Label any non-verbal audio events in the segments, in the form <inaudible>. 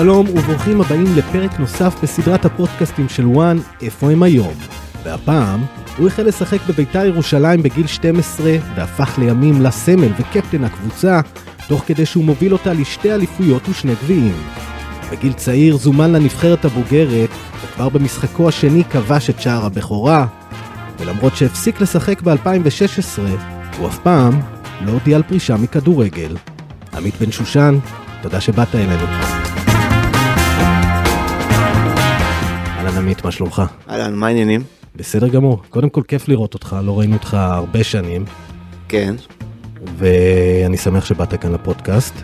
שלום וברוכים הבאים לפרק נוסף בסדרת הפודקאסטים של וואן, איפה הם היום? והפעם, הוא החל לשחק בביתר ירושלים בגיל 12 והפך לימים לסמל וקפטן הקבוצה, תוך כדי שהוא מוביל אותה לשתי אליפויות ושני גביעים. בגיל צעיר זומן לנבחרת הבוגרת, וכבר במשחקו השני כבש את שער הבכורה, ולמרות שהפסיק לשחק ב-2016, הוא אף פעם לא הודיע על פרישה מכדורגל. עמית בן שושן, תודה שבאת אלינו. אהלן עמית, מה שלומך? אהלן, מה העניינים? בסדר גמור. קודם כל כיף לראות אותך, לא ראינו אותך הרבה שנים, כן. ואני שמח שבאת כאן לפודקאסט.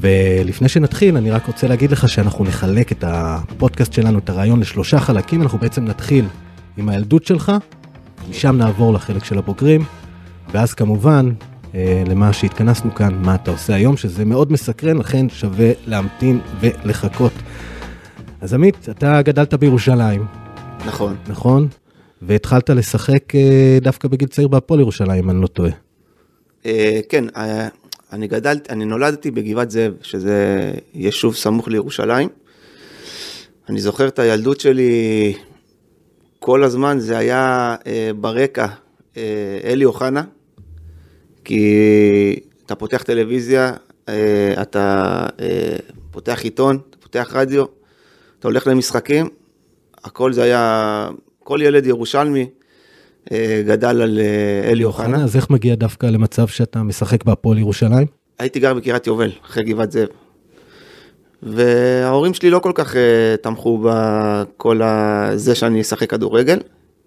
ולפני שנתחיל, אני רק רוצה להגיד לך שאנחנו נחלק את הפודקאסט שלנו, את הרעיון, לשלושה חלקים. אנחנו בעצם נתחיל עם הילדות שלך, משם נעבור לחלק של הבוגרים, ואז כמובן, אה, למה שהתכנסנו כאן, מה אתה עושה היום, שזה מאוד מסקרן, לכן שווה להמתין ולחכות. אז עמית, אתה גדלת בירושלים, נכון. נכון? והתחלת לשחק אה, דווקא בגיל צעיר בהפועל ירושלים, אם אני לא טועה. אה, כן, אה, אני גדלתי, אני נולדתי בגבעת זאב, שזה יישוב סמוך לירושלים. אני זוכר את הילדות שלי, כל הזמן זה היה אה, ברקע אה, אלי אוחנה, כי אתה פותח טלוויזיה, אה, אתה אה, פותח עיתון, אתה פותח רדיו, אתה הולך למשחקים, הכל זה היה, כל ילד ירושלמי אה, גדל על אה, אלי אוחנה. אז איך מגיע דווקא למצב שאתה משחק בהפועל ירושלים? הייתי גר בקריית יובל, אחרי גבעת זאב. וההורים שלי לא כל כך uh, תמכו בכל ה... זה שאני אשחק כדורגל.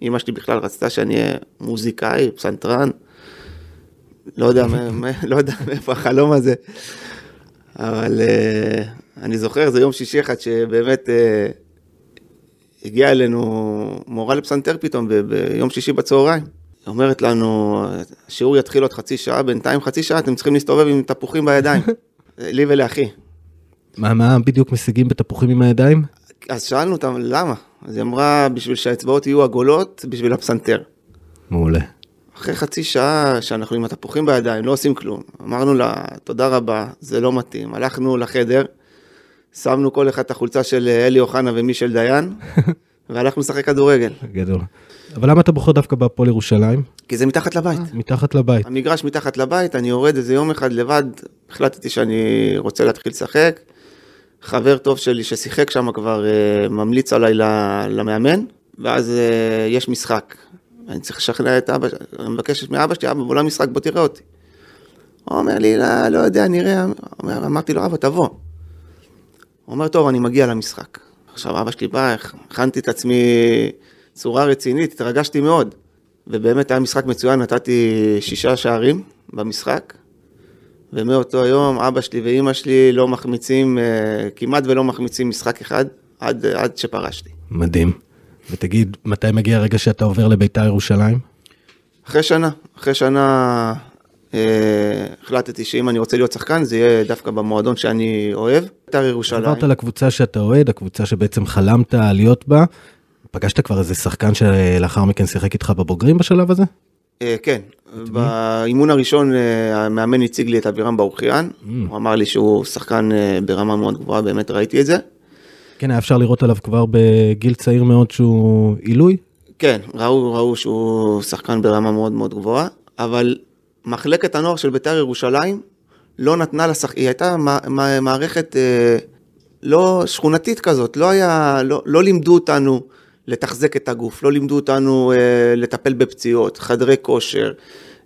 אמא שלי בכלל רצתה שאני אהיה מוזיקאי, פסנתרן. לא יודע, מא- <laughs> מא- לא יודע מאיפה החלום הזה. אבל uh, אני זוכר, זה יום שישי אחד שבאמת uh, הגיעה אלינו מורה לפסנתר פתאום ב- ביום שישי בצהריים. היא אומרת לנו, השיעור יתחיל עוד חצי שעה, בינתיים חצי שעה אתם צריכים להסתובב עם תפוחים בידיים. <laughs> לי ולאחי. מה, מה בדיוק משיגים בתפוחים עם הידיים? אז שאלנו אותם למה, אז היא אמרה בשביל שהאצבעות יהיו עגולות בשביל הפסנתר. מעולה. אחרי חצי שעה שאנחנו עם התפוחים בידיים, לא עושים כלום. אמרנו לה, תודה רבה, זה לא מתאים. הלכנו לחדר, שמנו כל אחד את החולצה של אלי אוחנה ומישל דיין, <laughs> והלכנו לשחק כדורגל. גדול. אבל למה אתה בוחר דווקא בהפועל ירושלים? כי זה מתחת לבית. מתחת לבית. המגרש מתחת לבית, אני יורד איזה יום אחד לבד, החלטתי שאני רוצה להתחיל לשחק. חבר טוב שלי ששיחק שם כבר אה, ממליץ עליי למאמן, ואז אה, יש משחק. אני צריך לשכנע את אבא, אני מבקש מאבא שלי, אבא, בוא למשחק, בוא תראה אותי. הוא אומר לי, לא, לא יודע, נראה. אומר, אמרתי לו, אבא, תבוא. הוא אומר, טוב, אני מגיע למשחק. עכשיו, אבא שלי בא, הכנתי את עצמי צורה רצינית, התרגשתי מאוד. ובאמת היה משחק מצוין, נתתי שישה שערים במשחק. ומאותו היום אבא שלי ואימא שלי לא מחמיצים, אה, כמעט ולא מחמיצים משחק אחד עד, עד שפרשתי. מדהים. ותגיד, מתי מגיע הרגע שאתה עובר לביתר ירושלים? אחרי שנה, אחרי שנה אה, החלטתי שאם אני רוצה להיות שחקן זה יהיה דווקא במועדון שאני אוהב, בית"ר ירושלים. עברת לקבוצה שאתה אוהד, הקבוצה שבעצם חלמת להיות בה. פגשת כבר איזה שחקן שלאחר מכן שיחק איתך בבוגרים בשלב הזה? אה, כן, באימון הראשון אה, המאמן הציג לי את אבירם ברוכיאן, הוא אמר לי שהוא שחקן אה, ברמה מאוד גבוהה, באמת ראיתי את זה. כן, היה אפשר לראות עליו כבר בגיל צעיר מאוד שהוא עילוי. כן, ראו, ראו שהוא שחקן ברמה מאוד מאוד גבוהה, אבל מחלקת הנוער של בית"ר ירושלים לא נתנה לשחק... היא הייתה מע- מע- מערכת אה, לא שכונתית כזאת, לא היה, לא, לא לימדו אותנו לתחזק את הגוף, לא לימדו אותנו אה, לטפל בפציעות, חדרי כושר,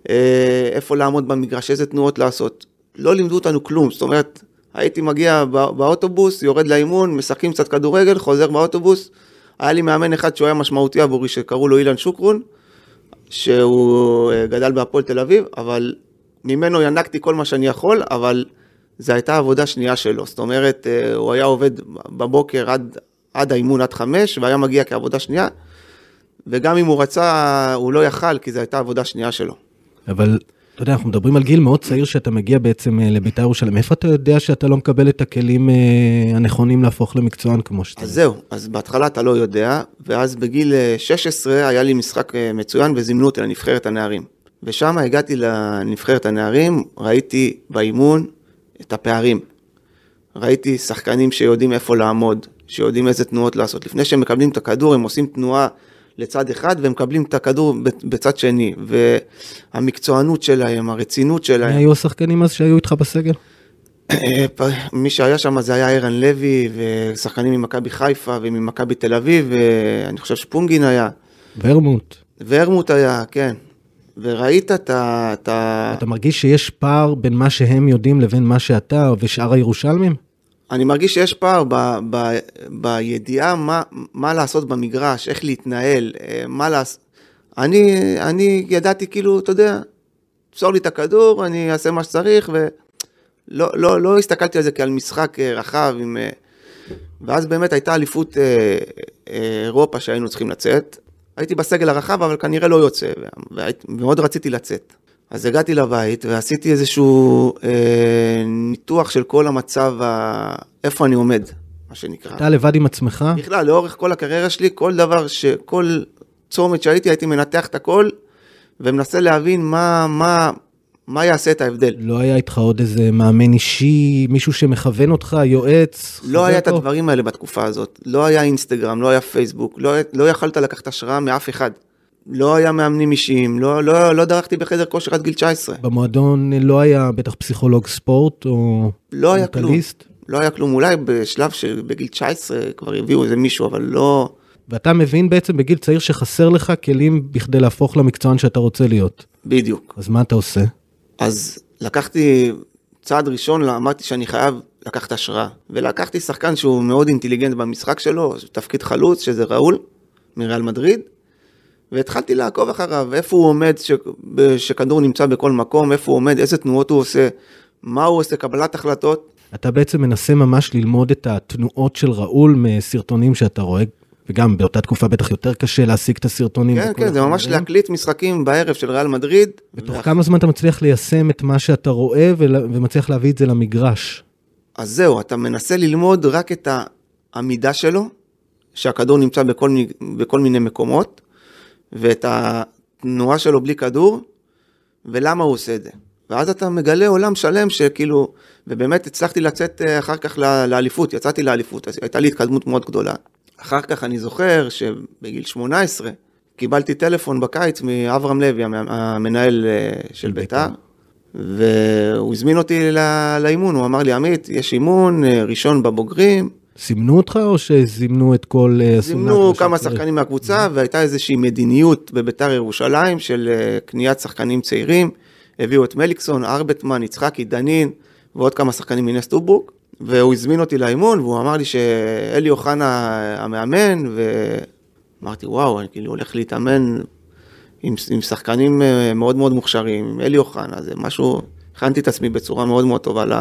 אה, איפה לעמוד במגרש, איזה תנועות לעשות. לא לימדו אותנו כלום, זאת אומרת, הייתי מגיע בא- באוטובוס, יורד לאימון, משחקים קצת כדורגל, חוזר באוטובוס. היה לי מאמן אחד שהוא היה משמעותי עבורי, שקראו לו אילן שוקרון, שהוא אה, גדל בהפועל תל אביב, אבל ממנו ינקתי כל מה שאני יכול, אבל זו הייתה עבודה שנייה שלו. זאת אומרת, אה, הוא היה עובד בבוקר עד, עד האימון עד חמש, והיה מגיע כעבודה שנייה, וגם אם הוא רצה, הוא לא יכל, כי זו הייתה עבודה שנייה שלו. אבל אתה יודע, אנחנו מדברים על גיל מאוד צעיר שאתה מגיע בעצם אה, לביתר ירושלים. מאיפה אתה יודע שאתה לא מקבל את הכלים אה, הנכונים להפוך למקצוען כמו שאתה? אז זהו, אז בהתחלה אתה לא יודע, ואז בגיל אה, 16 היה לי משחק אה, מצוין וזימנו אותי לנבחרת הנערים. ושם הגעתי לנבחרת הנערים, ראיתי באימון את הפערים. ראיתי שחקנים שיודעים איפה לעמוד, שיודעים איזה תנועות לעשות. לפני שהם מקבלים את הכדור, הם עושים תנועה לצד אחד והם מקבלים את הכדור בצד שני. והמקצוענות שלהם, הרצינות שלהם. מי היו השחקנים אז שהיו איתך בסגל? <coughs> מי שהיה שם זה היה ערן לוי, ושחקנים ממכבי חיפה וממכבי תל אביב, ואני חושב שפונגין היה. ורמוט. ורמוט היה, כן. וראית את ה... אתה אתה מרגיש שיש פער בין מה שהם יודעים לבין מה שאתה ושאר הירושלמים? אני מרגיש שיש פער ב, ב, בידיעה מה, מה לעשות במגרש, איך להתנהל, אה, מה לעשות. אני, אני ידעתי כאילו, אתה יודע, תפסור לי את הכדור, אני אעשה מה שצריך, ולא לא, לא הסתכלתי על זה כעל משחק אה, רחב עם... אה, ואז באמת הייתה אליפות אירופה שהיינו צריכים לצאת. הייתי בסגל הרחב, אבל כנראה לא יוצא, ומאוד רציתי לצאת. אז הגעתי לבית ועשיתי איזשהו אה, ניתוח של כל המצב, ה... איפה אני עומד, מה שנקרא. אתה לבד עם עצמך? בכלל, לאורך כל הקריירה שלי, כל דבר, כל צומת שהייתי, הייתי מנתח את הכל, ומנסה להבין מה, מה, מה יעשה את ההבדל. לא היה איתך עוד איזה מאמן אישי, מישהו שמכוון אותך, יועץ? לא היה את הדברים האלה בתקופה הזאת. לא היה אינסטגרם, לא היה פייסבוק, לא, לא יכלת לקחת השראה מאף אחד. לא היה מאמנים אישיים, לא, לא, לא דרכתי בחדר כושר עד גיל 19. במועדון לא היה בטח פסיכולוג ספורט או לא היה כלום. לא היה כלום, אולי בשלב שבגיל 19 כבר הביאו איזה מישהו, אבל לא... ואתה מבין בעצם בגיל צעיר שחסר לך כלים בכדי להפוך למקצוען שאתה רוצה להיות. בדיוק. אז מה אתה עושה? אז לקחתי צעד ראשון, אמרתי שאני חייב לקחת השראה. ולקחתי שחקן שהוא מאוד אינטליגנט במשחק שלו, תפקיד חלוץ, שזה ראול, מריאל מדריד. והתחלתי לעקוב אחריו, איפה הוא עומד ש... שכדור נמצא בכל מקום, איפה הוא עומד, איזה תנועות הוא עושה, מה הוא עושה, קבלת החלטות. אתה בעצם מנסה ממש ללמוד את התנועות של ראול מסרטונים שאתה רואה, וגם באותה תקופה בטח יותר קשה להשיג את הסרטונים. כן, כן, זה ממש להקליט משחקים בערב של ריאל מדריד. ותוך כמה זמן אתה מצליח ליישם את מה שאתה רואה ומצליח להביא את זה למגרש? אז זהו, אתה מנסה ללמוד רק את העמידה שלו, שהכדור נמצא בכל, בכל מיני מקומות, ואת התנועה שלו בלי כדור, ולמה הוא עושה את זה. ואז אתה מגלה עולם שלם שכאילו, ובאמת הצלחתי לצאת אה, אחר כך לאליפות, יצאתי לאליפות, אז הייתה לי התקדמות מאוד גדולה. אחר כך אני זוכר שבגיל 18 קיבלתי טלפון בקיץ מאברהם לוי, המנהל אה, של בית"ר, והוא הזמין אותי לאימון, הוא אמר לי, עמית, יש אימון אה, ראשון בבוגרים, סימנו אותך או שזימנו את כל... אה, זימנו כמה שחקנים מהקבוצה והייתה איזושהי מדיניות בביתר ירושלים של אה, קניית שחקנים צעירים. הביאו את מליקסון, ארבטמן, יצחקי, דנין ועוד כמה שחקנים מנס טובוק. והוא הזמין אותי לאימון והוא אמר לי שאלי אוחנה המאמן ואמרתי וואו, אני כאילו הולך להתאמן עם, עם שחקנים אה, מאוד מאוד מוכשרים, עם אלי אוחנה, זה משהו, הכנתי את עצמי בצורה מאוד מאוד טובה לא,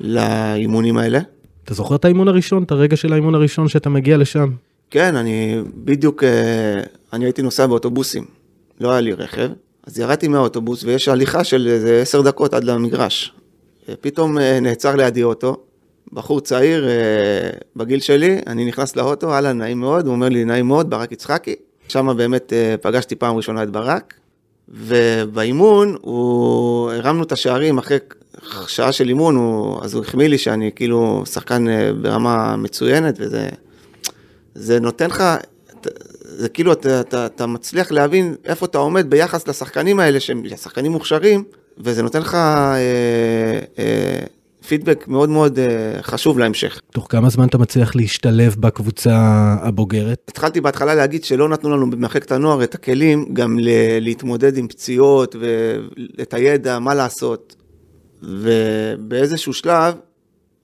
לאימונים האלה. אתה זוכר את האימון הראשון, את הרגע של האימון הראשון שאתה מגיע לשם? כן, אני בדיוק, אה, אני הייתי נוסע באוטובוסים, לא היה לי רכב, אז ירדתי מהאוטובוס ויש הליכה של איזה עשר דקות עד למגרש. פתאום אה, נעצר לידי אוטו, בחור צעיר אה, בגיל שלי, אני נכנס לאוטו, אהלן, נעים מאוד, הוא אומר לי, נעים מאוד, ברק יצחקי. שם באמת פגשתי פעם ראשונה את ברק, ובאימון הוא, הרמנו את השערים אחרי שעה של אימון, הוא, אז הוא החמיא לי שאני כאילו שחקן אה, ברמה מצוינת, וזה זה נותן לך, זה כאילו אתה, אתה, אתה מצליח להבין איפה אתה עומד ביחס לשחקנים האלה, שהם שחקנים מוכשרים, וזה נותן לך אה, אה, פידבק מאוד מאוד אה, חשוב להמשך. תוך כמה זמן אתה מצליח להשתלב בקבוצה הבוגרת? התחלתי בהתחלה להגיד שלא נתנו לנו במחלקת הנוער את הכלים גם להתמודד עם פציעות ואת הידע, מה לעשות. ובאיזשהו שלב,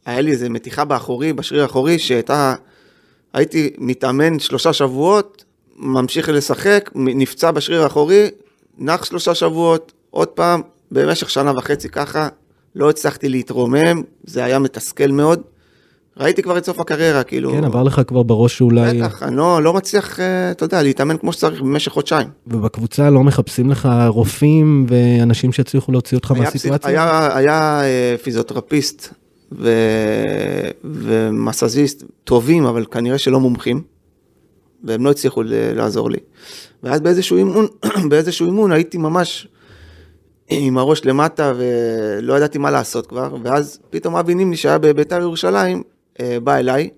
היה לי איזה מתיחה באחורי, בשריר האחורי, שהייתה, הייתי מתאמן שלושה שבועות, ממשיך לשחק, נפצע בשריר האחורי, נח שלושה שבועות, עוד פעם, במשך שנה וחצי ככה, לא הצלחתי להתרומם, זה היה מתסכל מאוד. ראיתי כבר את סוף הקריירה, כאילו... כן, עבר לך כבר בראש שאולי... בטח, אני לא, לא מצליח, אה, אתה יודע, להתאמן כמו שצריך במשך חודשיים. ובקבוצה לא מחפשים לך רופאים ואנשים שיצליחו להוציא אותך מהסיטואציה? היה, היה אה, פיזיותרפיסט ו... ומסאזיסט טובים, אבל כנראה שלא מומחים, והם לא הצליחו לעזור לי. ואז באיזשהו אימון, <clears throat> באיזשהו אימון הייתי ממש עם הראש למטה ולא ידעתי מה לעשות כבר, ואז פתאום אבי נימני שהיה בביתר ירושלים, בא אליי,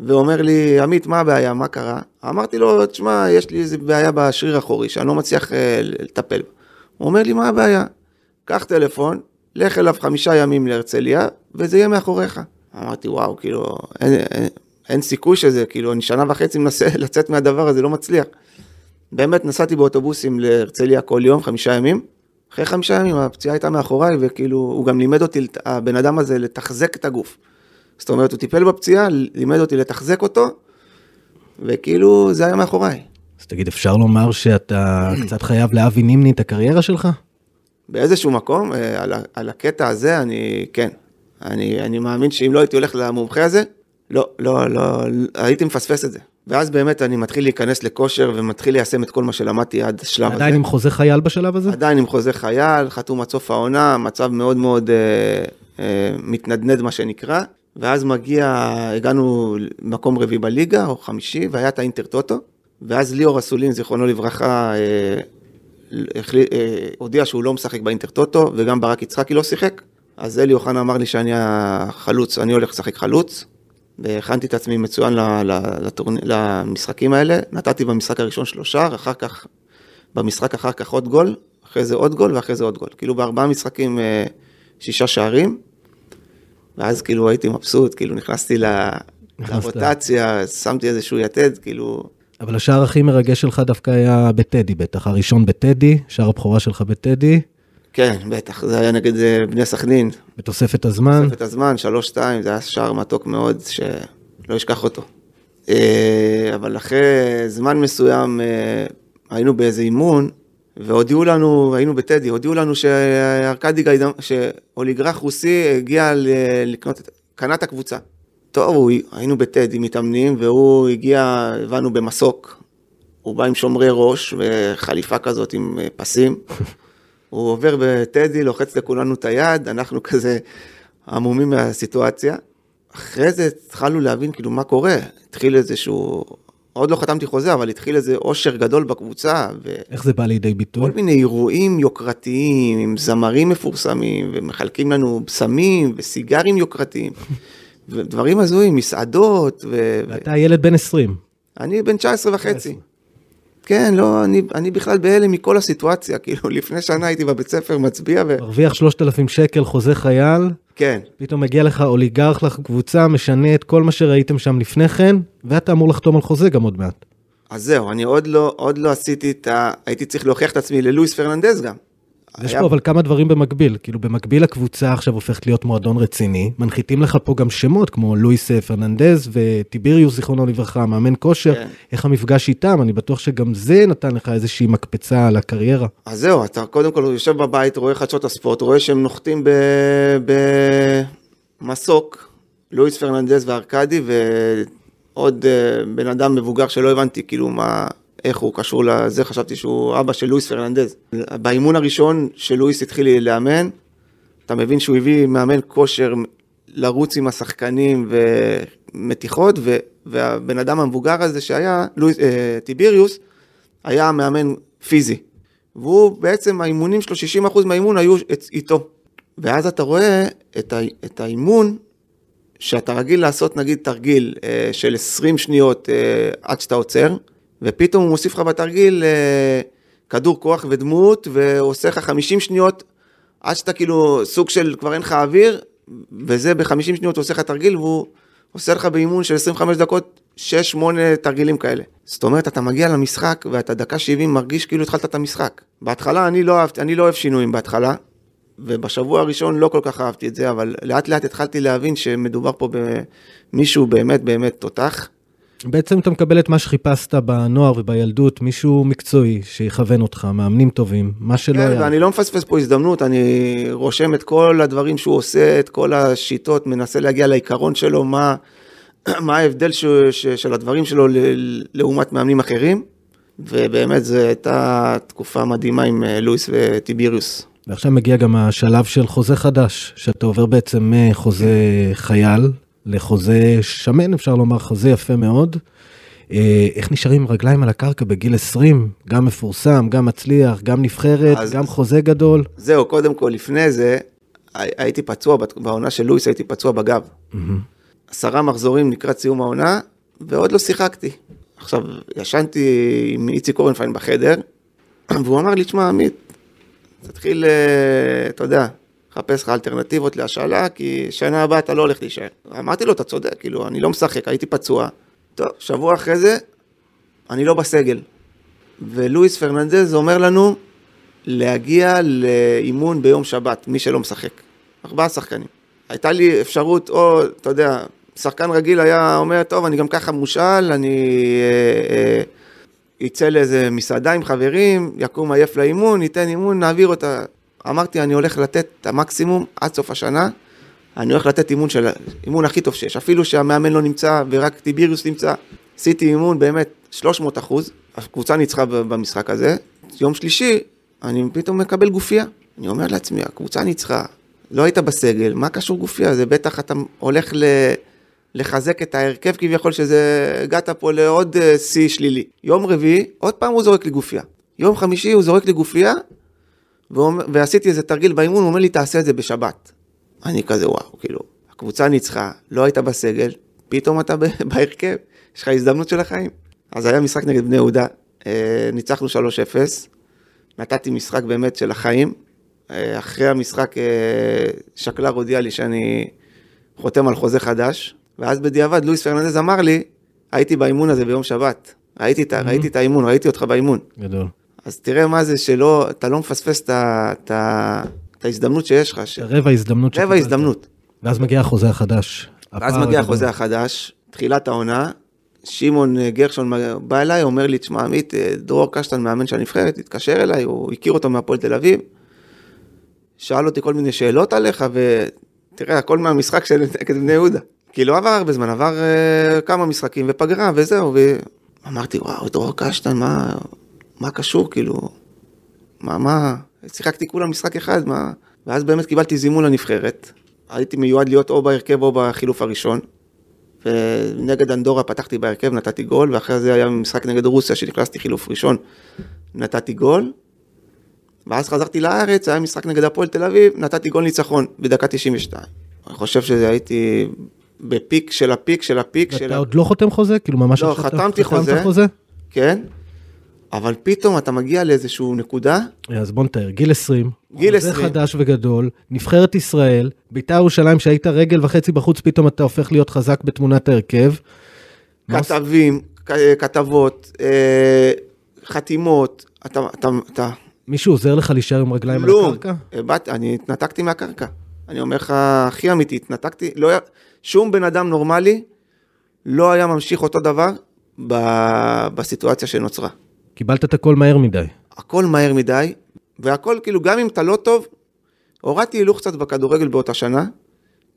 ואומר לי, עמית, מה הבעיה, מה קרה? אמרתי לו, תשמע, יש לי איזה בעיה בשריר האחורי, שאני לא מצליח אה, לטפל. הוא אומר לי, מה הבעיה? קח טלפון, לך אליו חמישה ימים להרצליה, וזה יהיה מאחוריך. אמרתי, וואו, כאילו, אין, אין, אין סיכוי שזה, כאילו, אני שנה וחצי מנסה <laughs> לצאת מהדבר הזה, לא מצליח. באמת נסעתי באוטובוסים להרצליה כל יום, חמישה ימים. אחרי חמישה ימים הפציעה הייתה מאחוריי, וכאילו, הוא גם לימד אותי, הבן אדם הזה, לתחזק את הגוף. זאת אומרת, הוא טיפל בפציעה, לימד אותי לתחזק אותו, וכאילו, זה היה מאחוריי. אז תגיד, אפשר לומר שאתה קצת חייב לאבי נימני את הקריירה שלך? באיזשהו מקום, אה, על, על הקטע הזה, אני, כן. אני, אני מאמין שאם לא הייתי הולך למומחה הזה, לא, לא, לא, הייתי מפספס את זה. ואז באמת אני מתחיל להיכנס לכושר ומתחיל ליישם את כל מה שלמדתי עד השלב הזה. עדיין עם חוזה חייל בשלב הזה? עדיין עם חוזה חייל, חתום עד סוף העונה, מצב מאוד מאוד אה, אה, מתנדנד מה שנקרא. ואז מגיע, הגענו מקום רביעי בליגה, או חמישי, והיה את האינטר טוטו. ואז ליאור אסולין, זיכרונו לברכה, אה, החלי, אה, הודיע שהוא לא משחק באינטר טוטו, וגם ברק יצחקי לא שיחק. אז אלי אוחנה אמר לי שאני החלוץ, אני הולך לשחק חלוץ. והכנתי את עצמי מצוין לטורנ... למשחקים האלה. נתתי במשחק הראשון שלושה, אחר כך, במשחק אחר כך עוד גול, אחרי זה עוד גול ואחרי זה עוד גול. כאילו בארבעה משחקים אה, שישה שערים. ואז כאילו הייתי מבסוט, כאילו נכנסתי לרוטציה, שמתי איזשהו יתד, כאילו... אבל השער הכי מרגש שלך דווקא היה בטדי בטח, הראשון בטדי, שער הבכורה שלך בטדי. כן, בטח, זה היה נגד אה, בני סכנין. בתוספת הזמן. בתוספת הזמן, שלוש, שתיים, זה היה שער מתוק מאוד, שלא אשכח אותו. אה, אבל אחרי זמן מסוים אה, היינו באיזה אימון, והודיעו לנו, היינו בטדי, הודיעו לנו שארקדי גיידם, שאוליגרח רוסי הגיע לקנות, קנה את הקבוצה. טוב, היינו בטדי מתאמנים, והוא הגיע, הבנו, במסוק. הוא בא עם שומרי ראש וחליפה כזאת עם פסים. <laughs> הוא עובר בטדי, לוחץ לכולנו את היד, אנחנו כזה עמומים מהסיטואציה. אחרי זה התחלנו להבין כאילו מה קורה, התחיל איזשהו, עוד לא חתמתי חוזה, אבל התחיל איזה אושר גדול בקבוצה. ו... איך זה בא לידי ביטוי? כל מיני אירועים יוקרתיים, עם זמרים מפורסמים, ומחלקים לנו בשמים וסיגרים יוקרתיים, <laughs> ודברים הזויים, מסעדות. ו... ואתה ילד בן 20. אני בן 19 וחצי. כן, לא, אני, אני בכלל בהלם מכל הסיטואציה, <laughs> כאילו, לפני שנה הייתי בבית ספר מצביע ו... מרוויח 3,000 שקל, חוזה חייל. כן. פתאום מגיע לך אוליגרך לקבוצה, משנה את כל מה שראיתם שם לפני כן, ואתה אמור לחתום על חוזה גם עוד מעט. אז זהו, אני עוד לא, עוד לא עשיתי את ה... הייתי צריך להוכיח את עצמי ללואיס פרננדז גם. יש היה... פה אבל כמה דברים במקביל, כאילו במקביל הקבוצה עכשיו הופכת להיות מועדון רציני, מנחיתים לך פה גם שמות כמו לואיס פרננדז וטיביריוס זיכרונו לברכה, מאמן כושר, כן. איך המפגש איתם, אני בטוח שגם זה נתן לך איזושהי מקפצה על הקריירה. אז זהו, אתה קודם כל יושב בבית, רואה חדשות הספורט, רואה שהם נוחתים במסוק, לואיס פרננדז וארקדי ועוד אה, בן אדם מבוגר שלא הבנתי כאילו מה... איך הוא קשור לזה, חשבתי שהוא אבא של לואיס פרננדז. באימון הראשון שלואיס התחיל לאמן, אתה מבין שהוא הביא מאמן כושר לרוץ עם השחקנים ומתיחות, ו, והבן אדם המבוגר הזה שהיה, לואיס, אה, טיביריוס, היה מאמן פיזי. והוא בעצם, האימונים שלו, 60% מהאימון היו איתו. ואז אתה רואה את, ה, את האימון, שאתה רגיל לעשות נגיד תרגיל אה, של 20 שניות אה, עד שאתה עוצר, ופתאום הוא מוסיף לך בתרגיל אה, כדור כוח ודמות, ועושה לך 50 שניות, עד שאתה כאילו סוג של כבר אין לך אוויר, וזה ב-50 שניות עושה לך תרגיל, והוא עושה לך באימון של 25 דקות 6-8 תרגילים כאלה. זאת אומרת, אתה מגיע למשחק ואתה דקה 70 מרגיש כאילו התחלת את המשחק. בהתחלה אני לא, אהבתי, אני לא אוהב שינויים בהתחלה, ובשבוע הראשון לא כל כך אהבתי את זה, אבל לאט לאט התחלתי להבין שמדובר פה במישהו באמת באמת תותח. בעצם אתה מקבל את מה שחיפשת בנוער ובילדות, מישהו מקצועי שיכוון אותך, מאמנים טובים, מה שלא כן, היה. ואני לא מפספס פה הזדמנות, אני רושם את כל הדברים שהוא עושה, את כל השיטות, מנסה להגיע לעיקרון שלו, מה, <clears throat> מה ההבדל ש, ש, של הדברים שלו ל, לעומת מאמנים אחרים, ובאמת זו הייתה תקופה מדהימה עם אה, לואיס וטיביריוס. ועכשיו מגיע גם השלב של חוזה חדש, שאתה עובר בעצם מחוזה חייל לחוזה שמן, אפשר לומר, חוזה יפה מאוד. אה, איך נשארים עם רגליים על הקרקע בגיל 20, גם מפורסם, גם מצליח, גם נבחרת, אז- גם חוזה גדול. זהו, קודם כל, לפני זה, הי- הייתי פצוע, בעונה של לואיס הייתי פצוע בגב. עשרה מחזורים לקראת סיום העונה, ועוד לא שיחקתי. עכשיו, ישנתי עם איציק אורנפיין בחדר, <clears throat> והוא אמר לי, תשמע, עמית, תתחיל, אה, אתה יודע, לחפש לך אלטרנטיבות להשאלה, כי שנה הבאה אתה לא הולך להישאר. אמרתי לו, אתה צודק, כאילו, אני לא משחק, הייתי פצוע. טוב, שבוע אחרי זה, אני לא בסגל. ולואיס פרננדז אומר לנו להגיע לאימון ביום שבת, מי שלא משחק. ארבעה שחקנים. הייתה לי אפשרות, או, אתה יודע, שחקן רגיל היה אומר, טוב, אני גם ככה מושאל, אני אה, אה, יצא לאיזה מסעדה עם חברים, יקום עייף לאימון, ניתן אימון, נעביר אותה. אמרתי, אני הולך לתת את המקסימום עד סוף השנה, אני הולך לתת אימון של, אימון הכי טוב שיש, אפילו שהמאמן לא נמצא ורק טיביריוס נמצא. עשיתי אימון באמת 300 אחוז, הקבוצה ניצחה במשחק הזה. יום שלישי, אני פתאום מקבל גופייה. אני אומר לעצמי, הקבוצה ניצחה, לא היית בסגל, מה קשור גופייה? זה בטח אתה הולך ל... לחזק את ההרכב כביכול שזה, הגעת פה לעוד אה, שיא שלילי. יום רביעי, עוד פעם הוא זורק לי גופייה. יום חמישי הוא זורק לי גופייה, ואומר- ועשיתי איזה תרגיל באימון, הוא אומר לי, תעשה את זה בשבת. אני כזה, וואו, כאילו, הקבוצה ניצחה, לא היית בסגל, פתאום אתה <laughs> בהרכב, יש לך הזדמנות של החיים. אז היה משחק נגד בני יהודה, אה, ניצחנו 3-0, נתתי משחק באמת של החיים. אה, אחרי המשחק אה, שקלר הודיע לי שאני חותם על חוזה חדש, ואז בדיעבד לואיס פרננדז אמר לי, הייתי באימון הזה ביום שבת, ראיתי ה- ראיתי את האימון, ראיתי אותך באימון. גדול. אז תראה מה זה שלא, אתה לא מפספס את ההזדמנות שיש לך, ש- רבע הזדמנות רבע. הזדמנות. ואז מגיע החוזה החדש. ואז מגיע. החוזה החדש, תחילת העונה, שמעון אה, גרשון בא אליי, אומר לי, תשמע עמית, אה, דרור קשטן מאמן של הנבחרת, התקשר אליי, הוא הכיר אותו מהפועל תל אביב, שאל אותי כל מיני שאלות עליך, ותראה, הכל מהמשחק של <laughs> נגד בני יהודה. כי לא עבר הרבה זמן, עבר אה, כמה משחקים ופגרה וזהו, ואמרתי, וואו, דרור קשטן, מה, מה קשור, כאילו, מה, מה, שיחקתי כולה משחק אחד, מה, ואז באמת קיבלתי זימון לנבחרת, הייתי מיועד להיות או בהרכב או בחילוף הראשון, ונגד אנדורה פתחתי בהרכב, נתתי גול, ואחרי זה היה משחק נגד רוסיה שנכנסתי חילוף ראשון, נתתי גול, ואז חזרתי לארץ, היה משחק נגד הפועל תל אביב, נתתי גול ניצחון בדקה 92. אני חושב שהייתי בפיק של הפיק של הפיק של ואתה ה... עוד לא חותם חוזה? כאילו ממש לא, אתה- חתמתי חתמת חוזה. חוזה? כן, אבל פתאום אתה מגיע לאיזשהו נקודה, אז בוא נתאר, גיל 20, גיל חוזה 20. חדש וגדול, נבחרת ישראל, בית"ר ירושלים שהיית רגל וחצי בחוץ, פתאום אתה הופך להיות חזק בתמונת ההרכב. כתבים, כ- כתבות, אה, חתימות, אתה, אתה, אתה, מישהו עוזר לך להישאר עם רגליים על כלום. הקרקע? הבט, אני התנתקתי מהקרקע. אני אומר לך, הכי אמיתי, התנתקתי, לא היה, שום בן אדם נורמלי לא היה ממשיך אותו דבר ב, בסיטואציה שנוצרה. קיבלת את הכל מהר מדי. הכל מהר מדי, והכל כאילו, גם אם אתה לא טוב, הורדתי הילוך קצת בכדורגל באותה שנה,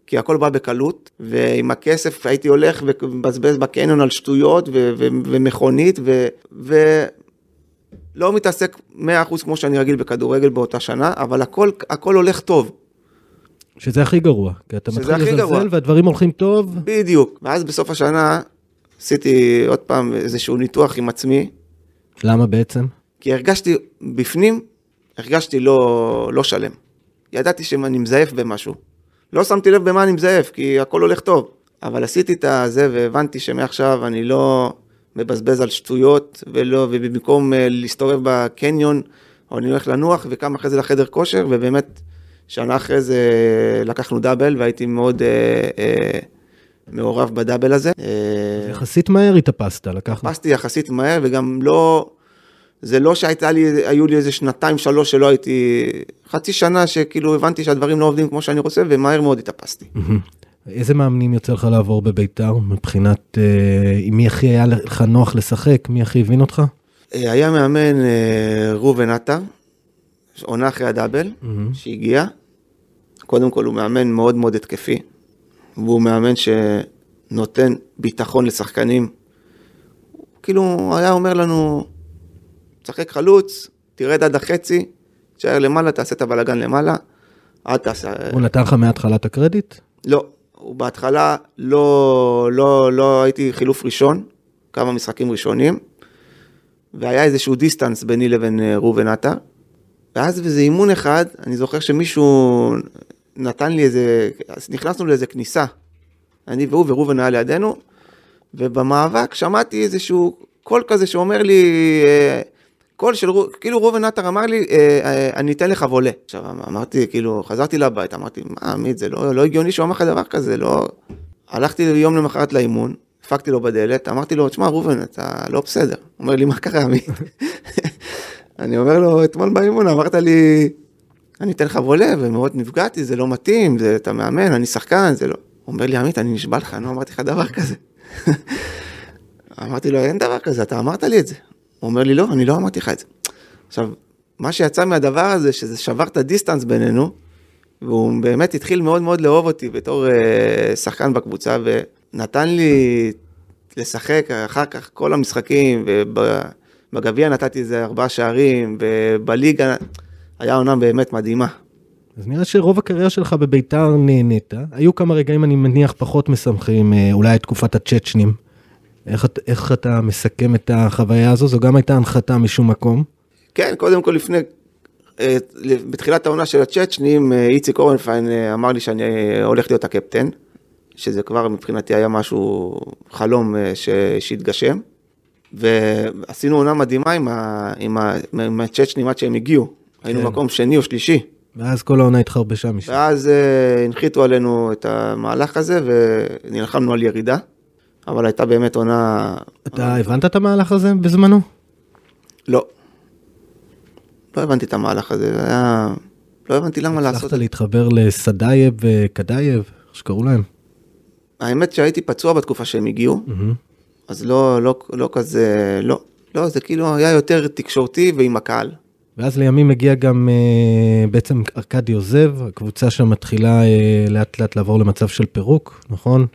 כי הכל בא בקלות, ועם הכסף הייתי הולך ומבזבז בקניון על שטויות ו- ו- ומכונית, ו- ולא מתעסק 100% כמו שאני רגיל בכדורגל באותה שנה, אבל הכל, הכל הולך טוב, שזה הכי גרוע, כי אתה מתחיל הכי גרוע. לזלזל והדברים הולכים טוב. בדיוק. ואז בסוף השנה עשיתי עוד פעם איזשהו ניתוח עם עצמי, למה בעצם? כי הרגשתי בפנים, הרגשתי לא, לא שלם. ידעתי שאני מזייף במשהו. לא שמתי לב במה אני מזייף, כי הכל הולך טוב. אבל עשיתי את הזה והבנתי שמעכשיו אני לא מבזבז על שטויות, ולא, ובמקום אה, להסתובב בקניון, אני הולך לנוח, וקם אחרי זה לחדר כושר, ובאמת, שנה אחרי זה לקחנו דאבל, והייתי מאוד אה, אה, מעורב בדאבל הזה. אה, יחסית מהר התאפסת, לקחנו. חיפשתי יחסית מהר, וגם לא, זה לא שהייתה לי, היו לי איזה שנתיים, שלוש שלא הייתי, חצי שנה שכאילו הבנתי שהדברים לא עובדים כמו שאני רוצה, ומהר מאוד התאפסתי. איזה מאמנים יוצא לך לעבור בביתר מבחינת אה, עם מי הכי היה לך נוח לשחק, מי הכי הבין אותך? אה, היה מאמן אה, ראובן עטר, עונה אחרי הדאבל, מהמם. שהגיע. קודם כל הוא מאמן מאוד מאוד התקפי, והוא מאמן שנותן ביטחון לשחקנים. כאילו, הוא היה אומר לנו, תשחק חלוץ, תרד עד החצי, תשאר למעלה, תעשה את הבלגן למעלה, אל תעשה... הוא נתן לך מההתחלת הקרדיט? לא, הוא בהתחלה לא, לא, לא הייתי חילוף ראשון, כמה משחקים ראשונים, והיה איזשהו distance ביני לבין אה, ראובן עטר. ואז באיזה אימון אחד, אני זוכר שמישהו נתן לי איזה, אז נכנסנו לאיזה כניסה. אני והוא וראובן היה לידינו, ובמאבק שמעתי איזשהו קול כזה שאומר לי, אה, קול של, כאילו ראובן עטר אמר לי, אה, אה, אני אתן לך וולה. עכשיו אמרתי, כאילו, חזרתי לבית, אמרתי, מה, עמית, זה לא, לא הגיוני שהוא אמר לך דבר כזה, לא... הלכתי יום למחרת לאימון, דפקתי לו בדלת, אמרתי לו, תשמע, ראובן, אתה לא בסדר. אומר לי, מה קרה, עמית? <laughs> אני אומר לו, אתמול באימון אמרת לי, אני אתן לך וולה, ומאוד נפגעתי, זה לא מתאים, זה, אתה מאמן, אני שחקן, זה לא... הוא אומר לי, עמית, אני נשבע לך, אני לא אמרתי לך דבר כזה. <laughs> אמרתי לו, אין דבר כזה, אתה אמרת לי את זה. הוא אומר לי, לא, אני לא אמרתי לך את זה. עכשיו, מה שיצא מהדבר הזה, שזה שבר את הדיסטנס בינינו, והוא באמת התחיל מאוד מאוד לאהוב אותי בתור אה, שחקן בקבוצה, ונתן לי לשחק אחר כך כל המשחקים, ובגביע נתתי איזה ארבעה שערים, ובליגה היה עונה באמת מדהימה. אז נראה שרוב הקריירה שלך בביתר נהנית. היו כמה רגעים, אני מניח, פחות משמחים, אה, אולי את תקופת הצ'צ'נים. איך, איך אתה מסכם את החוויה הזו? זו גם הייתה הנחתה משום מקום. כן, קודם כל לפני, אה, בתחילת העונה של הצ'צ'נים, אה, איציק אורנפיין אמר לי שאני הולך להיות הקפטן, שזה כבר מבחינתי היה משהו, חלום ש- שהתגשם. ועשינו עונה מדהימה עם, ה, עם, ה, עם הצ'צ'נים עד שהם הגיעו. היינו כן. מקום שני או שלישי. ואז כל העונה התחרבשה משם. ואז אה, הנחיתו עלינו את המהלך הזה ונלחמנו על ירידה. אבל הייתה באמת עונה... אתה הבנת את המהלך הזה בזמנו? לא. לא הבנתי את המהלך הזה, זה היה... לא הבנתי למה לעשות הצלחת. להתחבר לסדייב וקדייב, איך שקראו להם. האמת שהייתי פצוע בתקופה שהם הגיעו, מהמם. אז לא, לא, לא כזה, לא. לא, זה כאילו היה יותר תקשורתי ועם הקהל. ואז לימים מגיע גם אה, בעצם ארכדי עוזב, הקבוצה שם מתחילה אה, לאט לאט לעבור למצב של פירוק, נכון?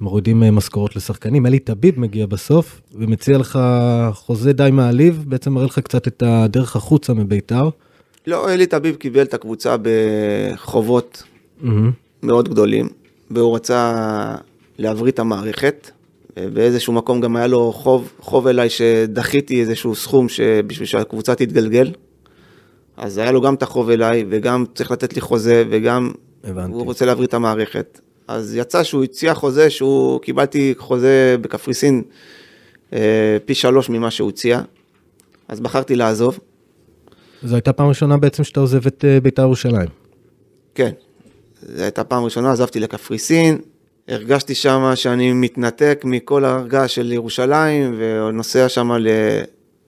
מורידים אה, משכורות לשחקנים, אלי טביב מגיע בסוף ומציע לך חוזה די מעליב, בעצם מראה לך קצת את הדרך החוצה מביתר. לא, אלי טביב קיבל את הקבוצה בחובות מהמם. מאוד גדולים, והוא רצה להבריא את המערכת. באיזשהו מקום גם היה לו חוב, חוב אליי שדחיתי איזשהו סכום בשביל שהקבוצה תתגלגל. אז היה לו גם את החוב אליי, וגם צריך לתת לי חוזה, וגם הבנתי. הוא רוצה להבריא את המערכת. אז יצא שהוא הציע חוזה, שהוא, קיבלתי חוזה בקפריסין אה, פי שלוש ממה שהוא הציע. אז בחרתי לעזוב, זו הייתה פעם ראשונה בעצם שאתה עוזב את אה, ביתר ירושלים. כן. זו הייתה פעם ראשונה, עזבתי לקפריסין, הרגשתי שם שאני מתנתק מכל ההרגה של ירושלים, ונוסע שם ל...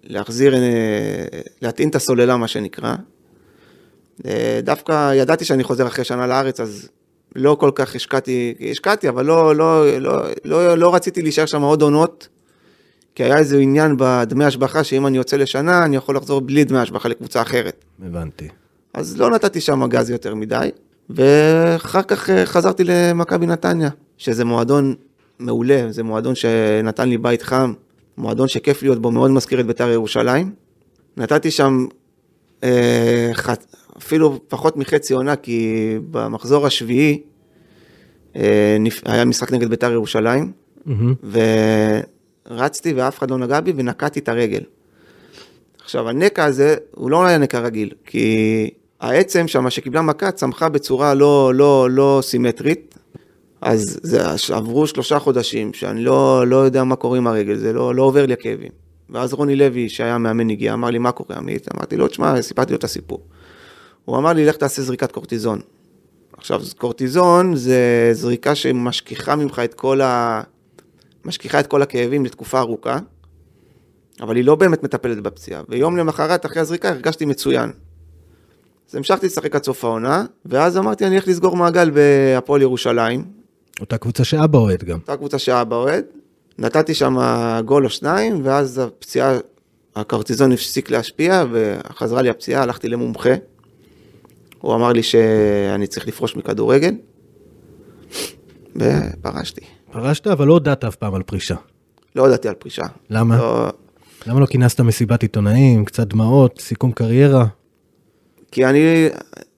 להחזיר, אה, להטעין את הסוללה, מה שנקרא. אה, דווקא ידעתי שאני חוזר אחרי שנה לארץ, אז לא כל כך השקעתי, השקעתי, אבל לא, לא, לא, לא, לא רציתי להישאר שם עוד עונות, כי היה איזה עניין בדמי השבחה, שאם אני יוצא לשנה, אני יכול לחזור בלי דמי השבחה לקבוצה אחרת. הבנתי. אז לא נתתי שם גז יותר מדי, ואחר כך אה, חזרתי למכבי נתניה, שזה מועדון מעולה, זה מועדון שנתן לי בית חם, מועדון שכיף להיות בו, מאוד מזכיר את בית"ר ירושלים. נתתי שם אה, ח... אפילו פחות מחצי עונה, כי במחזור השביעי אה, נפ... היה משחק נגד בית"ר ירושלים, מהמם. ורצתי ואף אחד לא נגע בי ונקעתי את הרגל. עכשיו, הנקע הזה הוא לא היה נקע רגיל, כי העצם שם שקיבלה מכה צמחה בצורה לא, לא, לא סימטרית, אז זה, עברו שלושה חודשים שאני לא, לא יודע מה קורה עם הרגל, זה לא, לא עובר לי הכאבים. ואז רוני לוי, שהיה מאמן הגיע, אמר לי, מה קורה עמית? אמרתי לו, תשמע, סיפרתי לו את הסיפור. הוא אמר לי, לך תעשה זריקת קורטיזון. עכשיו, קורטיזון זה זריקה שמשכיחה ממך את כל ה... משכיחה את כל הכאבים לתקופה ארוכה, אבל היא לא באמת מטפלת בפציעה. ויום למחרת, אחרי הזריקה, הרגשתי מצוין. אז המשכתי לשחק עד סוף העונה, ואז אמרתי, אני הולך לסגור מעגל בהפועל ירושלים, אותה אותה קבוצה שאבא אוהד גם. קבוצה שאבא אוהד. נתתי שם גול או שניים, ואז הפציעה, הקורטיזון הפסיק להשפיע, וחזרה לי הפציעה, הלכתי למומחה. הוא אמר לי שאני צריך לפרוש מכדורגל, ופרשתי. פרשת, אבל לא הודעת אף פעם על פרישה. לא הודעתי על פרישה. למה? לא, למה לא כינסת מסיבת עיתונאים, קצת דמעות, סיכום קריירה? כי אני,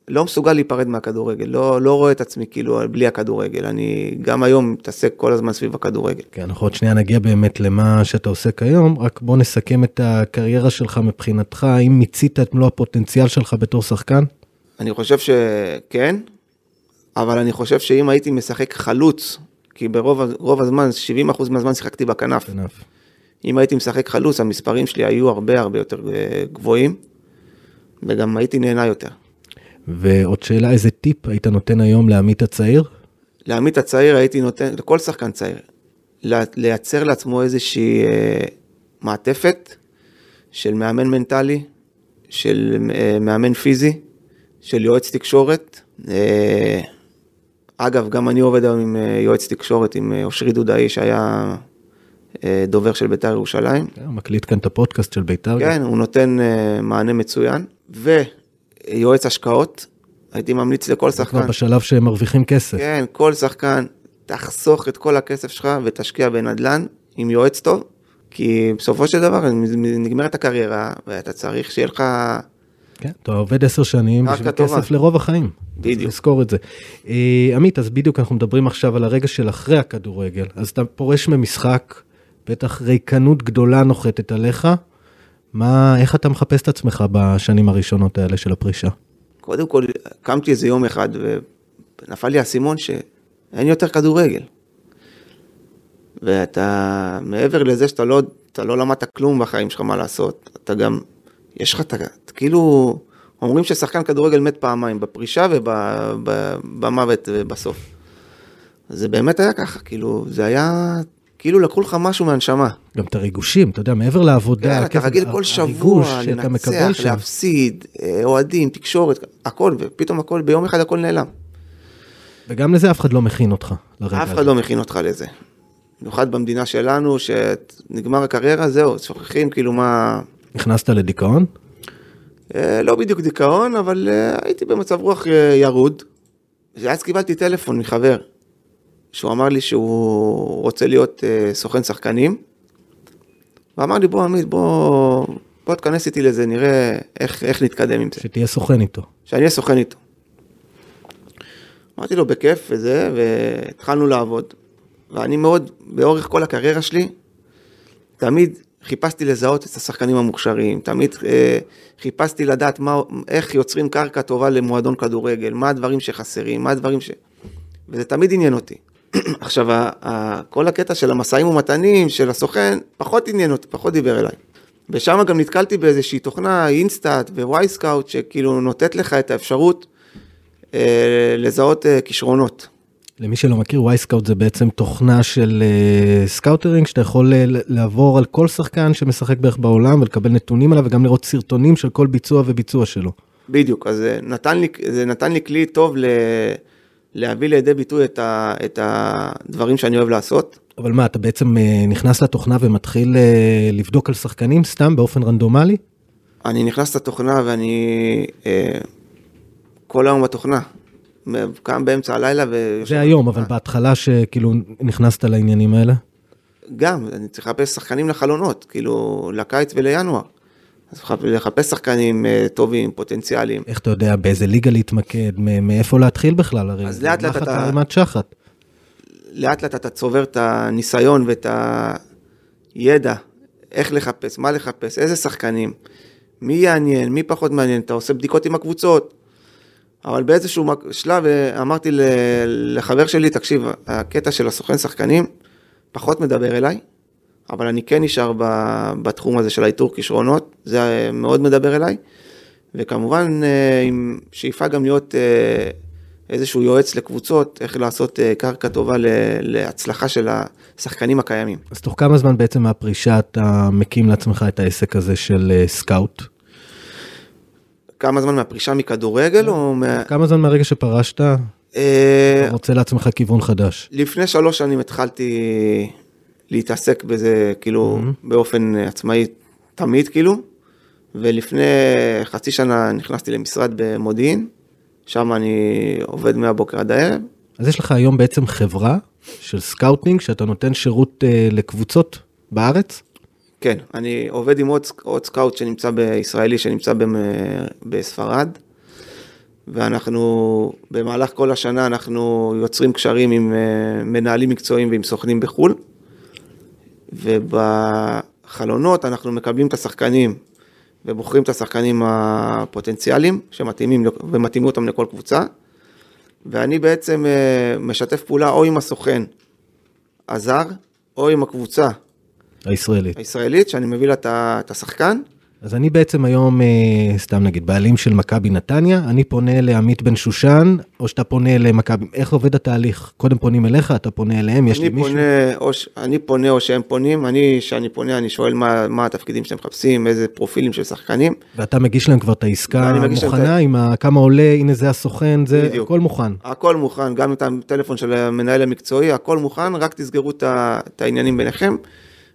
לא מסוגל להיפרד מהכדורגל, לא, לא רואה את עצמי כאילו בלי הכדורגל, אני גם היום מתעסק כל הזמן סביב הכדורגל. כן, אנחנו עוד שנייה נגיע באמת למה שאתה עושה כיום, רק בוא נסכם את הקריירה שלך מבחינתך, האם מיצית את מלוא הפוטנציאל שלך בתור שחקן? אני חושב שכן, אבל אני חושב שאם הייתי משחק חלוץ, כי ברוב הזמן, 70% מהזמן שיחקתי בכנף. כנף. אם הייתי משחק חלוץ, המספרים שלי היו הרבה הרבה יותר אה, גבוהים, וגם הייתי נהנה יותר. ועוד שאלה, איזה טיפ היית נותן היום לעמית הצעיר? לעמית הצעיר הייתי נותן, לכל שחקן צעיר, לייצר לעצמו איזושהי אה, מעטפת של מאמן מנטלי, של אה, מאמן פיזי, של יועץ תקשורת. אה, אגב, גם אני עובד היום עם יועץ תקשורת, עם אושרי דודאי, שהיה דובר של בית"ר ירושלים. כן, הוא מקליט כאן את הפודקאסט של בית"ר. כן, הוא נותן מענה מצוין. ו... יועץ השקעות, הייתי ממליץ לכל שחקן. כבר בשלב שהם מרוויחים כסף. כן, כל שחקן, תחסוך את כל הכסף שלך ותשקיע בנדל"ן עם יועץ טוב, כי בסופו של דבר נגמרת הקריירה, ואתה צריך שיהיה לך... כן, אתה עובד עשר שנים בשביל כסף לרוב החיים. בדיוק. לזכור את זה. אה, עמית, אז בדיוק אנחנו מדברים עכשיו על הרגע של אחרי הכדורגל. אז אתה פורש ממשחק, בטח ריקנות גדולה נוחתת עליך. מה, איך אתה מחפש את עצמך בשנים הראשונות האלה של הפרישה? קודם כל, קמתי איזה יום אחד ונפל לי האסימון שאין יותר כדורגל. ואתה, מעבר לזה שאתה לא, לא למדת כלום בחיים שלך מה לעשות, אתה גם, יש לך, אתה, כאילו, אומרים ששחקן כדורגל מת פעמיים, בפרישה ובמוות בסוף. זה באמת היה ככה, כאילו, זה היה כאילו לקחו לך משהו מהנשמה. גם את הריגושים, אתה יודע, מעבר לעבודה, כן, אתה רגיל כל שבוע לנצח, להפסיד, אה, אוהדים, תקשורת, הכל, ופתאום הכל, ביום אחד הכל נעלם. וגם לזה אף אחד לא מכין אותך, לרגע אף אחד לא מכין אותך לזה. במיוחד במדינה שלנו, שנגמר הקריירה, זהו, שוכחים כאילו מה... נכנסת לדיכאון? אה, לא בדיוק דיכאון, אבל אה, הייתי במצב רוח ירוד. ואז קיבלתי טלפון מחבר, שהוא אמר לי שהוא רוצה להיות uh, סוכן שחקנים. ואמר לי, בוא עמית, בוא, בוא תכנס איתי לזה, נראה איך, איך נתקדם עם זה. שתהיה סוכן איתו. שאני אהיה סוכן איתו. אמרתי לו, בכיף וזה, והתחלנו לעבוד. ואני מאוד, באורך כל הקריירה שלי, תמיד חיפשתי לזהות את השחקנים המוכשרים, תמיד אה, חיפשתי לדעת מה, איך יוצרים קרקע טובה למועדון כדורגל, מה הדברים שחסרים, מה הדברים ש... וזה תמיד עניין אותי. <clears throat> עכשיו, כל הקטע של המשאים ומתנים של הסוכן, פחות עניין אותי, פחות דיבר אליי. ושם גם נתקלתי באיזושהי תוכנה, InStat ו Wyscout, שכאילו נותנת לך את האפשרות אה, לזהות אה, כישרונות. למי שלא מכיר, Wyscout זה בעצם תוכנה של אה, scouting, שאתה יכול אה, לעבור על כל שחקן שמשחק בערך בעולם ולקבל נתונים עליו וגם לראות סרטונים של כל ביצוע וביצוע שלו. בדיוק, אז זה נתן לי, זה נתן לי כלי טוב ל... להביא לידי ביטוי את, ה, את הדברים שאני אוהב לעשות. אבל מה, אתה בעצם אה, נכנס לתוכנה ומתחיל אה, לבדוק על שחקנים סתם באופן רנדומלי? אני נכנס לתוכנה ואני אה, כל היום בתוכנה. קם באמצע הלילה ו... זה היום, אבל בהתחלה שכאילו נכנסת לעניינים האלה? גם, אני צריך לחפש שחקנים לחלונות, כאילו, לקיץ ולינואר. לחפש שחקנים אה, טובים, פוטנציאליים. איך אתה יודע באיזה ליגה להתמקד, מאיפה להתחיל בכלל? הרי אז לאט לאט אתה... ערימת שחת. לאט לאט אתה צובר את הניסיון ואת הידע, איך לחפש, מה לחפש, איזה שחקנים, מי יעניין, מי פחות מעניין, אתה עושה בדיקות עם הקבוצות. אבל באיזשהו שלב אה, אמרתי לחבר שלי, תקשיב, הקטע של הסוכן שחקנים פחות מדבר אליי, אבל אני כן נשאר בתחום הזה של האיתור כישרונות, זה מאוד מדבר אליי, וכמובן אה, עם שאיפה גם להיות אה, איזשהו יועץ לקבוצות, איך לעשות אה, קרקע טובה להצלחה של השחקנים הקיימים. אז תוך כמה זמן בעצם מהפרישה אתה מקים לעצמך את העסק הזה של סקאוט? כמה זמן מהפרישה מכדורגל או מה... כמה זמן מהרגע שפרשת? אתה רוצה לעצמך כיוון חדש. לפני שלוש שנים התחלתי להתעסק בזה כאילו mm-hmm. באופן עצמאי תמיד כאילו, ולפני חצי שנה נכנסתי למשרד במודיעין, שם אני עובד מהבוקר עד הערב. אז יש לך היום בעצם חברה של scouting שאתה נותן שירות uh, לקבוצות בארץ? כן, אני עובד עם עוד, עוד scout שנמצא בישראלי, שנמצא בספרד, ואנחנו, במהלך כל השנה אנחנו יוצרים קשרים עם אה, מנהלים מקצועיים ועם סוכנים בחו"ל, ובחלונות אנחנו מקבלים את השחקנים ובוחרים את השחקנים הפוטנציאליים שמתאימים ומתאימים אותם לכל קבוצה, ואני בעצם אה, משתף פעולה או עם הסוכן הזר או עם הקבוצה הישראלית. הישראלית, שאני מביא לה את השחקן. אז אני בעצם היום, אה, סתם נגיד, בעלים של מכבי נתניה, אני פונה לעמית בן שושן, או שאתה פונה למכבי, איך עובד התהליך? קודם פונים אליך, אתה פונה אליהם, יש לי מישהו? פונה, או, אני פונה או שהם פונים, אני, כשאני פונה, אני שואל מה, מה התפקידים שאתם מחפשים, איזה פרופילים של שחקנים. ואתה מגיש להם כבר את העסקה המוכנה, עם ה, כמה עולה, הנה זה הסוכן, זה בדיוק. הכל מוכן. הכל מוכן, גם את הטלפון של המנהל המקצועי, הכל מוכן, רק תסגרו את העניינים ביניכם.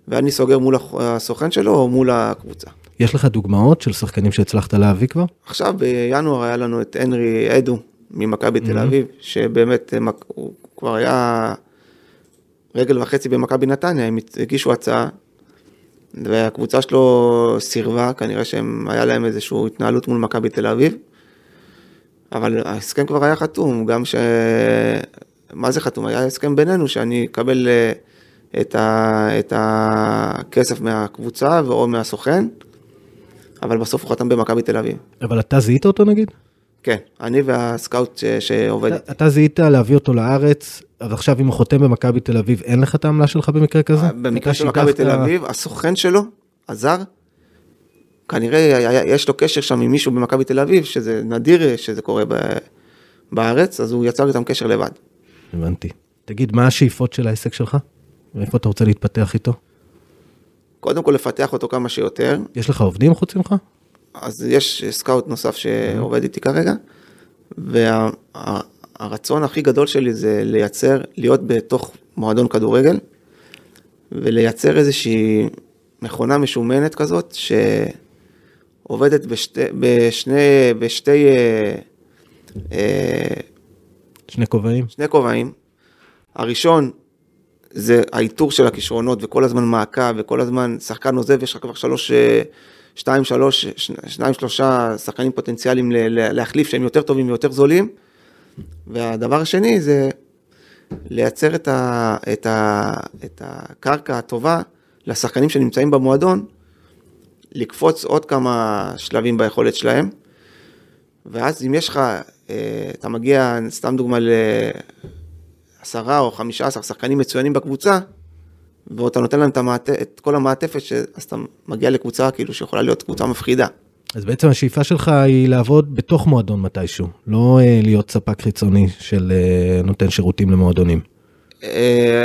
ואני סוגר מול הסוכן שלו או מול הקבוצה. יש לך דוגמאות של שחקנים שהצלחת להביא כבר? עכשיו בינואר היה לנו את הנרי אדו ממכבי תל אביב, שבאמת אה, הוא כבר היה רגל וחצי במכבי נתניה, הם הגישו הצעה, והקבוצה שלו סירבה, כנראה שהיה להם איזושהי התנהלות מול מכבי תל אביב, אבל ההסכם כבר היה חתום, גם ש... מה זה חתום? היה הסכם בינינו שאני אקבל אה, את, ה... את הכסף מהקבוצה או מהסוכן. אבל בסוף הוא חתם במכבי תל אביב. אבל אתה זיהית אותו נגיד? כן, אני והסקאוט ש... שעובד. אתה, אתה זיהית להביא אותו לארץ, אז עכשיו אם הוא חותם במכבי תל אביב, אין לך את העמלה שלך במקרה כזה? אה, במקרה של מכבי תל אביב, הסוכן שלו, הזר, כנראה יש לו קשר שם עם מישהו במכבי תל אביב, שזה נדיר שזה קורה ב... בארץ, אז הוא יצר איתם קשר לבד. הבנתי. תגיד, מה השאיפות של העסק שלך? איפה אתה רוצה להתפתח איתו? קודם כל לפתח אותו כמה שיותר. יש לך עובדים חוץ ממך? אז יש סקאוט נוסף שעובד איתי כרגע, והרצון וה, הכי גדול שלי זה לייצר, להיות בתוך מועדון כדורגל, ולייצר איזושהי מכונה משומנת כזאת, שעובדת בשתי, בשני, בשתי, אה, אה, שני כובעים? שני כובעים. הראשון זה האיתור של הכישרונות וכל הזמן מעקב וכל הזמן שחקן עוזב, יש לך כבר שלוש, אה, שתיים, שלוש, שניים, שלושה שחקנים פוטנציאליים להחליף שהם יותר טובים ויותר זולים. והדבר השני זה לייצר את, ה, את, ה, את הקרקע הטובה לשחקנים שנמצאים במועדון, לקפוץ עוד כמה שלבים ביכולת שלהם. ואז אם יש לך, אה, אתה מגיע, סתם דוגמה, עשרה או חמישה עשר שחקנים מצוינים בקבוצה, ואתה נותן להם את, המעט... את כל המעטפת, ש... אז אתה מגיע לקבוצה כאילו שיכולה להיות קבוצה מפחידה. אז בעצם השאיפה שלך היא לעבוד בתוך מועדון מתישהו, לא uh, להיות ספק חיצוני של uh, נותן שירותים למועדונים. Uh,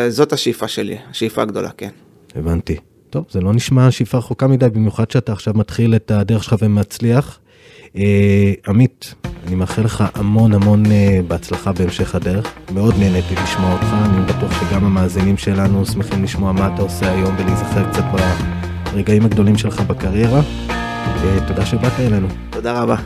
זאת השאיפה שלי, השאיפה הגדולה, כן. הבנתי. טוב, זה לא נשמע שאיפה רחוקה מדי, במיוחד שאתה עכשיו מתחיל את הדרך שלך ומצליח. Uh, עמית, אני מאחל לך המון המון uh, בהצלחה בהמשך הדרך. מאוד נהניתי לשמוע אותך, אני בטוח שגם המאזינים שלנו שמחים לשמוע מה אתה עושה היום ולהיזכר קצת ברגעים הגדולים שלך בקריירה. Uh, תודה שבאת אלינו. תודה רבה.